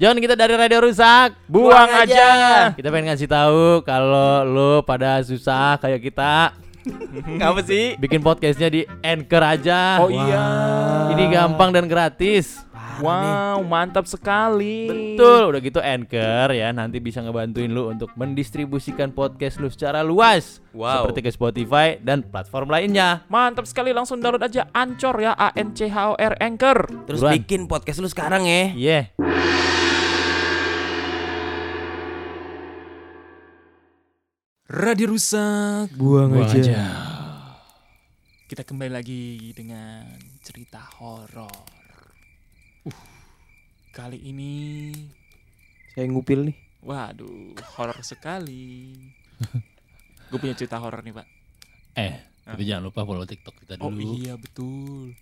Jangan kita dari radio rusak, Buang aja. Kita pengen ngasih tahu kalau lo pada susah kayak kita Ngapa sih? bikin podcastnya di Anchor aja. Oh iya. Ini gampang dan gratis. Wow, mantap sekali. Betul, udah gitu Anchor ya nanti bisa ngebantuin lu untuk mendistribusikan podcast lu secara luas. Wow. Seperti ke Spotify dan platform lainnya. Mantap sekali langsung download aja Ancor ya A N C H O R Anchor. Terus Buruan. bikin podcast lu sekarang ya. Iya. Radio rusak. Buang, Buang aja. Kita kembali lagi dengan cerita horor. Uh, kali ini, Saya ngupil nih. waduh, horor sekali. Gue punya cerita horor nih pak. Eh, tapi jangan lupa follow TikTok kita Oh dulu. iya betul.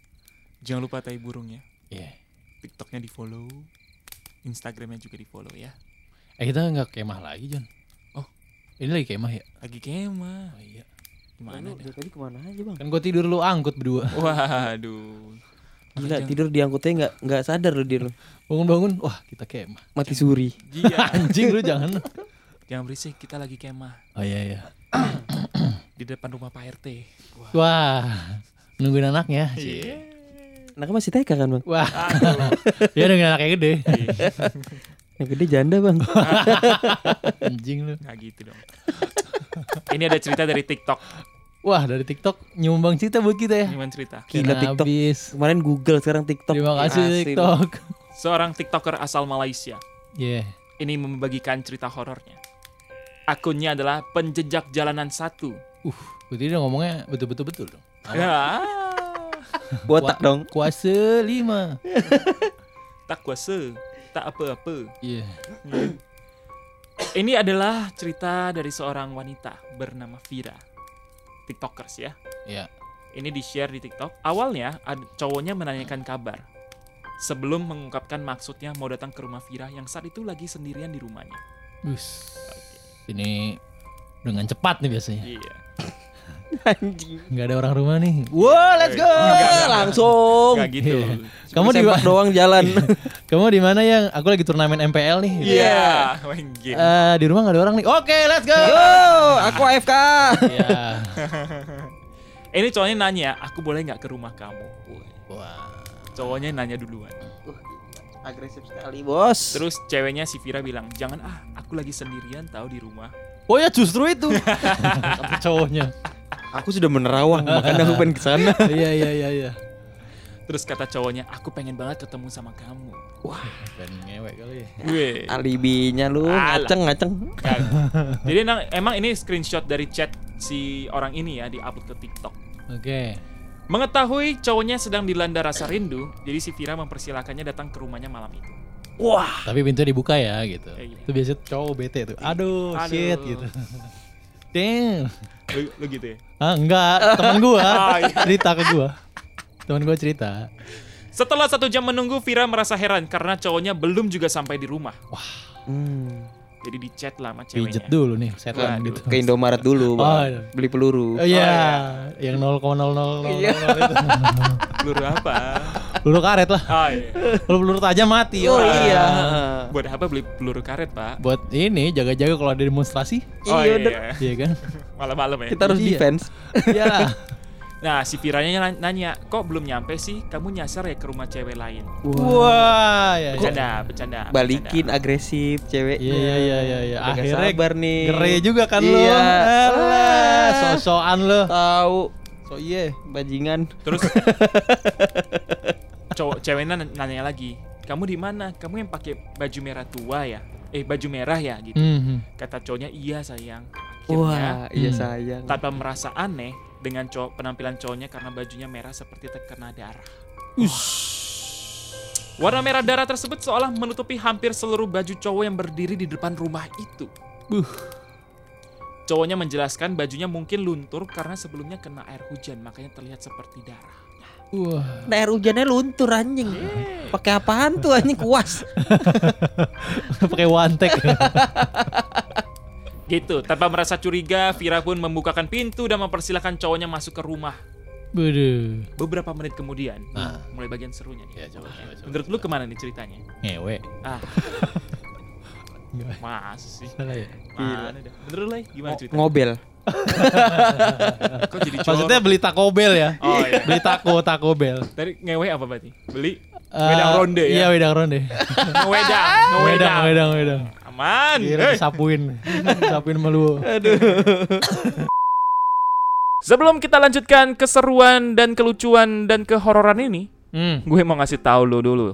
Jangan lupa tai burungnya. Iya. TikToknya di follow, Instagramnya juga di follow ya. Eh kita nggak kemah lagi John. Ini lagi kemah ya? Lagi kemah. Oh iya. Gimana? dah? tadi ke mana aja bang? Kan gue tidur lu angkut berdua. Waduh. Gila Jangan- tidur diangkutnya nggak nggak sadar lu dia lu. Bangun-bangun, wah kita kemah. Mati suri. Iya. Anjing lu jangan. Jangan berisik, kita lagi kemah Oh iya iya. di depan rumah Pak RT. Wah. Wah, nungguin anaknya. Iya. Anaknya masih TK kan bang? Wah, dia nungguin anaknya gede. Yang gede janda bang. Anjing lu. Nggak gitu dong. Ini ada cerita dari TikTok. Wah dari TikTok nyumbang cerita buat kita ya. Gimana cerita? Gila Kena TikTok. Habis. Kemarin Google sekarang TikTok. Terima kasih Asli. TikTok. Seorang TikToker asal Malaysia Iya. ini membagikan cerita horornya. Akunnya adalah penjejak jalanan satu. Uh, berarti dia ngomongnya betul-betul betul dong. Ya, Botak dong. Kuasa lima. tak kuasa, tak apa-apa. Iya. Ini adalah cerita dari seorang wanita bernama Vira. TikTokers ya. Iya. Ini di-share di TikTok. Awalnya ad- cowoknya menanyakan kabar. Sebelum mengungkapkan maksudnya mau datang ke rumah Vira yang saat itu lagi sendirian di rumahnya. Wis. Ini dengan cepat nih biasanya. Iya. Anjing. Nggak ada orang rumah nih. Wah, let's go. Enggak, Langsung. Enggak gitu. Iya. Kamu di doang jalan. Kamu di mana yang? Aku lagi turnamen MPL nih. Iya, main game. Eh, di rumah nggak ada orang nih. Oke, let's go. Aku AFK. Iya. Ini cowoknya nanya, aku boleh nggak ke rumah kamu? Wah. Cowoknya nanya duluan. Agresif sekali bos. Terus ceweknya si Vira bilang, jangan ah, aku lagi sendirian tahu di rumah. Oh ya justru itu. Cowoknya. Aku sudah menerawang makanya aku pengen ke sana. Iya iya iya iya. Terus kata cowoknya, aku pengen banget ketemu sama kamu. Dan ngewek kali ya. Gue. Alibinya lu Alah. ngaceng ngaceng. Jadi emang, emang ini screenshot dari chat si orang ini ya diupload ke TikTok. Oke. Mengetahui cowoknya sedang dilanda rasa rindu, jadi si Vira mempersilahkannya datang ke rumahnya malam itu. Wah. Tapi pintunya dibuka ya gitu. Eh, iya. Itu biasa cowok bete tuh. Aduh, Aduh. shit gitu. Damn. Lu, lu gitu ya? Ah, enggak, temen gua Ah, iya. cerita ke gua. Temen gua cerita. Setelah satu jam menunggu, Vira merasa heran karena cowoknya belum juga sampai di rumah. Hmm. Jadi di chat lah sama ceweknya. Pijet dulu nih, setan gitu. Ke Indomaret dulu, Oh, Bang. iya. Beli peluru. Oh iya, iya. yang 0,0000 Iya. itu. Peluru apa? Peluru karet lah. Oh iya. Kalau peluru tajam mati. Oh orang. iya. Buat apa beli peluru karet, Pak? Buat ini jaga-jaga kalau ada demonstrasi. Oh Iya, iya. Iya kan? Malam-malam ya. Kita harus Iya. defense. Iya. Nah, si Viranya nan- nanya, kok belum nyampe sih? Kamu nyasar ya ke rumah cewek lain? Wah, ya. ya. Bercanda, bercanda. Balikin bercanda. agresif ceweknya. Iya iya iya iya iya. Gak Akhirnya sabar nih. gere juga kan lo. Iya. Alah, so-soan lo. Tahu. So iya. Bajingan. Terus cowok ceweknya nan- nanya lagi, kamu di mana? Kamu yang pakai baju merah tua ya? Eh, baju merah ya gitu. Hmm. Kata cowoknya, iya sayang. Akhirnya, Wah, iya Hmm. sayang. tanpa merasa aneh dengan cowok penampilan cowoknya karena bajunya merah seperti terkena darah. Warna merah darah tersebut seolah menutupi hampir seluruh baju cowok yang berdiri di depan rumah itu. Uh. Cowoknya menjelaskan bajunya mungkin luntur karena sebelumnya kena air hujan, makanya terlihat seperti darah. Wah. Nah, air hujannya luntur anjing. Pakai apaan tuh anjing kuas? Pakai one take. Gitu, tanpa merasa curiga, Vira pun membukakan pintu dan mempersilahkan cowoknya masuk ke rumah. Waduh. Beberapa menit kemudian, Ah. mulai bagian serunya nih. Ya, coba, coba, coba, Menurut lu ke mana nih ceritanya? Ngewe. Ah, Nggak mas sih. salah ya. Mana dah? Menurut lu, gimana ceritanya? ngobel. Kok jadi cowok? Maksudnya beli Taco Bell ya? Oh iya. Beli taco Taco Bell. Tadi ngewe apa berarti? Beli Eh, wedang ronde Iya, ya? wedang ronde. Ngewedang, wedang, ngewedang. wedang, wedang. Aman. Kira Hey. disapuin. Disapuin malu. Sebelum kita lanjutkan keseruan dan kelucuan dan kehororan ini, Hmm. gue mau ngasih tahu lu dulu.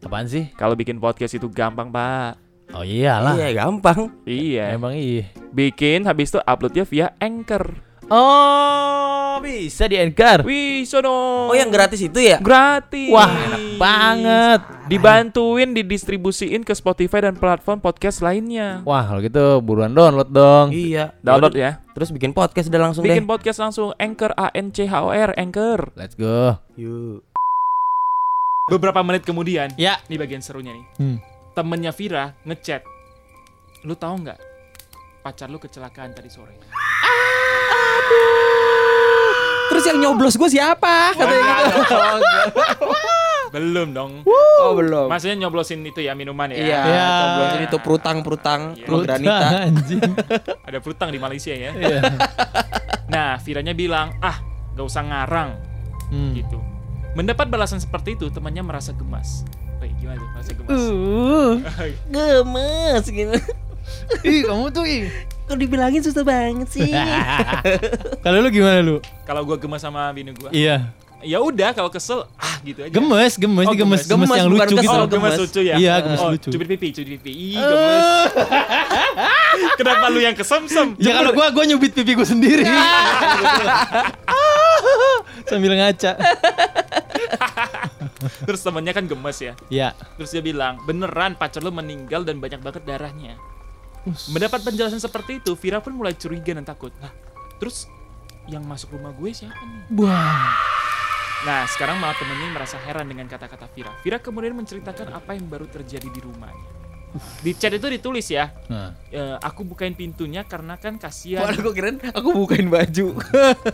Apaan sih? Kalau bikin podcast itu gampang, Pak. Oh iyalah. Iya, gampang. Iya. Emang iya. Bikin habis itu uploadnya via Anchor. Oh, bisa di Anchor. Wih, sono. Oh, yang gratis itu ya? gratis. Wah, enak banget. Dibantuin didistribusiin ke Spotify dan platform podcast lainnya. Wah, kalau gitu buruan download dong. Iya. Download ya. Terus bikin podcast udah langsung Bikin deh. podcast langsung Anchor A N C H O R Anchor. Let's go. Yuk. Beberapa menit kemudian, Ya. ini bagian serunya nih. Hmm. Temennya Vira ngechat. Lu tahu nggak? Pacar lu kecelakaan tadi sore. Terus yang nyoblos gue siapa? Katanya gitu. Belum dong. Oh, belum. Maksudnya nyoblosin itu ya minuman ya. Iya, Iya. coblosin itu perutang-perutang Iya. Granita. anjing. Ada prutang di Malaysia ya. Iya. Nah, Viranya bilang, ah, gak usah ngarang. Hmm. Gitu. Mendapat balasan seperti itu, temannya merasa gemas. Gimana tuh merasa gemas? Uh, gemes gitu. Ih, kamu tuh ih. Kok dibilangin susah banget sih? Kalau lu gimana lu? Kalau gua gemas sama bini gua, Iya. ya udah kalau kesel, ah gitu aja. Gemes, gemes, Oh, gemes, gemes. gemes, Gemes, yang lucu kesel, gitu. Oh, gemes. gemes lucu ya? Iya, gemes oh, lucu. Cubit pipi, cubit pipi. Ih, gemes. Kenapa lu yang kesem-sem? Ya kalau gua gua nyubit pipi gua sendiri. Sambil ngaca. Terus temennya kan gemes ya. Ya. Terus dia bilang, beneran pacar lu meninggal dan banyak banget darahnya. Mendapat penjelasan seperti itu, Vira pun mulai curiga dan takut. Nah, terus yang masuk rumah gue siapa nih? Wah. Nah, sekarang malah temennya merasa heran dengan kata-kata Vira. Vira kemudian menceritakan apa yang baru terjadi di rumahnya. Di chat itu ditulis ya, Nah. e, aku bukain pintunya karena kan kasihan. Waduh, gue kirain aku bukain baju.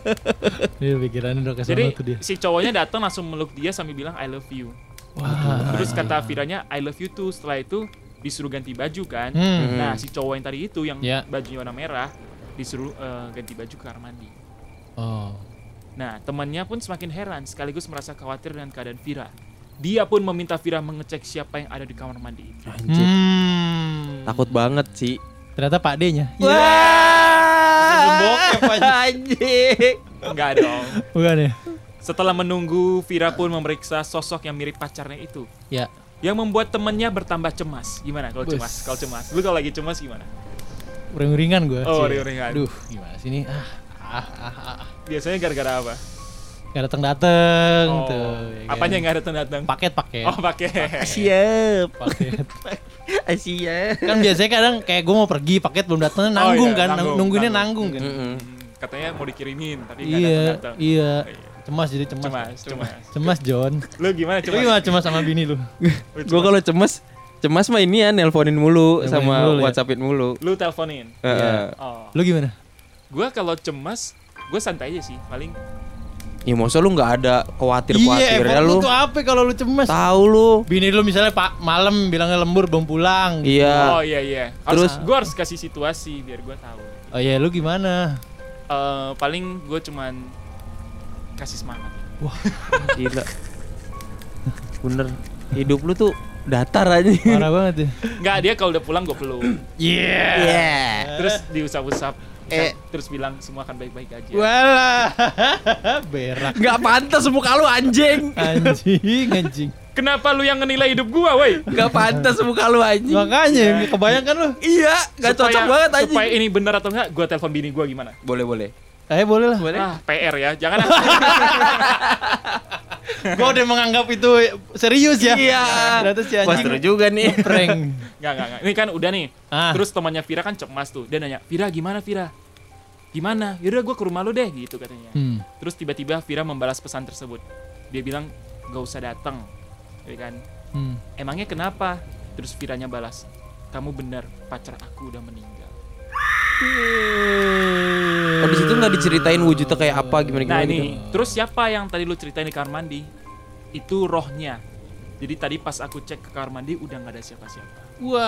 Ini pikirannya udah ke sana Jadi tuh dia. si cowoknya datang langsung meluk dia sambil bilang I love you. Wah. Terus kata Viranya I love you too. Setelah itu disuruh ganti baju kan. Hmm. Nah, si cowok yang tadi itu yang Ya. bajunya warna merah disuruh eh, ganti baju ke kamar mandi. Oh. Nah, temannya pun semakin heran sekaligus merasa khawatir dengan keadaan Vira. Dia pun meminta Vira mengecek siapa yang ada di kamar mandi itu. Anjir. Hmm. Takut banget sih. Ternyata Pak D-nya. Wah, bokep anjing. Enggak dong. Bukan ya? Setelah menunggu, Vira pun memeriksa sosok yang mirip pacarnya itu. Ya. Yang membuat temannya bertambah cemas. Gimana kalau cemas? Kalau cemas. Lu kalau lagi cemas gimana? Ring-ringan gua. Oh, ring-ringan. Aduh, gimana sih ini? Ah, ah, ah, ah. ah. Biasanya gara-gara apa? Gak dateng-dateng Oh, tuh. ya kan? apanya yang nggak datang-datang? Paket, paket. Oh, pakai. Siap. Paket. Siap. kan biasanya kadang kayak gue mau pergi paket belum datang nanggung iya, kan nanggung, nungguinnya nanggung. nanggung, kan Mm-mm. Hmm, katanya mau dikirimin tapi nggak iya datang-datang. iya iya. cemas jadi cemas Cemas, cemas. cemas John Lu gimana lu cemas? gimana cemas sama bini lu Lu Gue kalau cemas, cemas mah ini ya nelponin mulu Nelponin sama mulu ya? WhatsAppin mulu. Lu teleponin. Heeh. Oh. lu gimana Gua kalau cemas, gue santai aja sih. Paling Ya masa lu nggak ada khawatir iya khawatirnya effort lu tuh apa kalau lu cemas Tahu lu. bini lu misalnya pak malam bilangnya lembur belum pulang Iya. Oh iya iya. Harus, Terus- gue harus kasih situasi biar gue tahu. oh iya lu gimana Eh paling gue cuman kasih semangat. Gila. Bener. Hidup lu tuh datar aja. parah banget ya Enggak dia kalau udah pulang gue peluk. yeah Iya. Terus diusap-usap. Eh. Terus bilang semua akan baik-baik aja. Walah berak Gak pantas muka lu anjing. anjing anjing Kenapa lu yang ngenilai hidup gua, woi? Gak pantas muka lu anjing. makanya kebayangkan lu Iya, gak cocok banget anjing. Supaya ini benar atau enggak, gua telepon bini gua gimana? Boleh, boleh. eh boleh lah Ah, PR ya. Jangan. Gue udah menganggap itu serius ya. Iya. Ternyata si Wah, anjing seru juga nih. prank. Enggak, enggak, enggak. Ini kan udah nih. Ah. Terus temannya Vira kan cemas tuh. Dia nanya, "Vira gimana, Vira?" Gimana? Yaudah gue ke rumah lu deh gitu katanya. Hmm. Terus tiba-tiba Vira membalas pesan tersebut. Dia bilang, "Gak usah datang." Ya kan? Hmm. Emangnya kenapa? Terus Viranya balas, "Kamu benar, pacar aku udah meninggal." Oh di situ nggak diceritain wujudnya kayak apa gimana Nah gimana gitu. ini, terus siapa yang tadi lu ceritain di kamar mandi? Itu rohnya. Jadi tadi pas aku cek ke kamar mandi udah nggak ada siapa-siapa. Wah.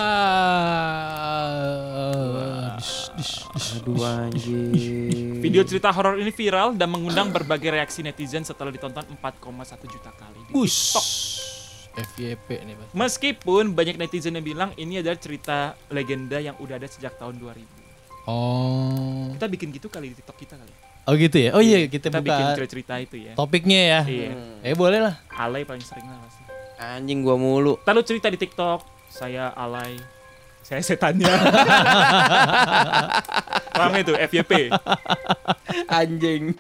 Aduh anjing. Video cerita horor ini viral dan mengundang berbagai reaksi netizen setelah ditonton 4,1 juta kali di. TikTok. FYP nih, Mas. Meskipun banyak netizen yang bilang ini adalah cerita legenda yang udah ada sejak tahun 2000. Oh. Kita bikin gitu kali di TikTok kita kali. Oh gitu ya. Oh iya, kita, Kita bikin buka cerita-cerita itu ya. topiknya ya. Iya. Eh boleh lah. Alay paling sering lah pasti. Anjing gua mulu. Lalu cerita di TikTok, saya alay, saya setannya. Paham itu FYP. Anjing.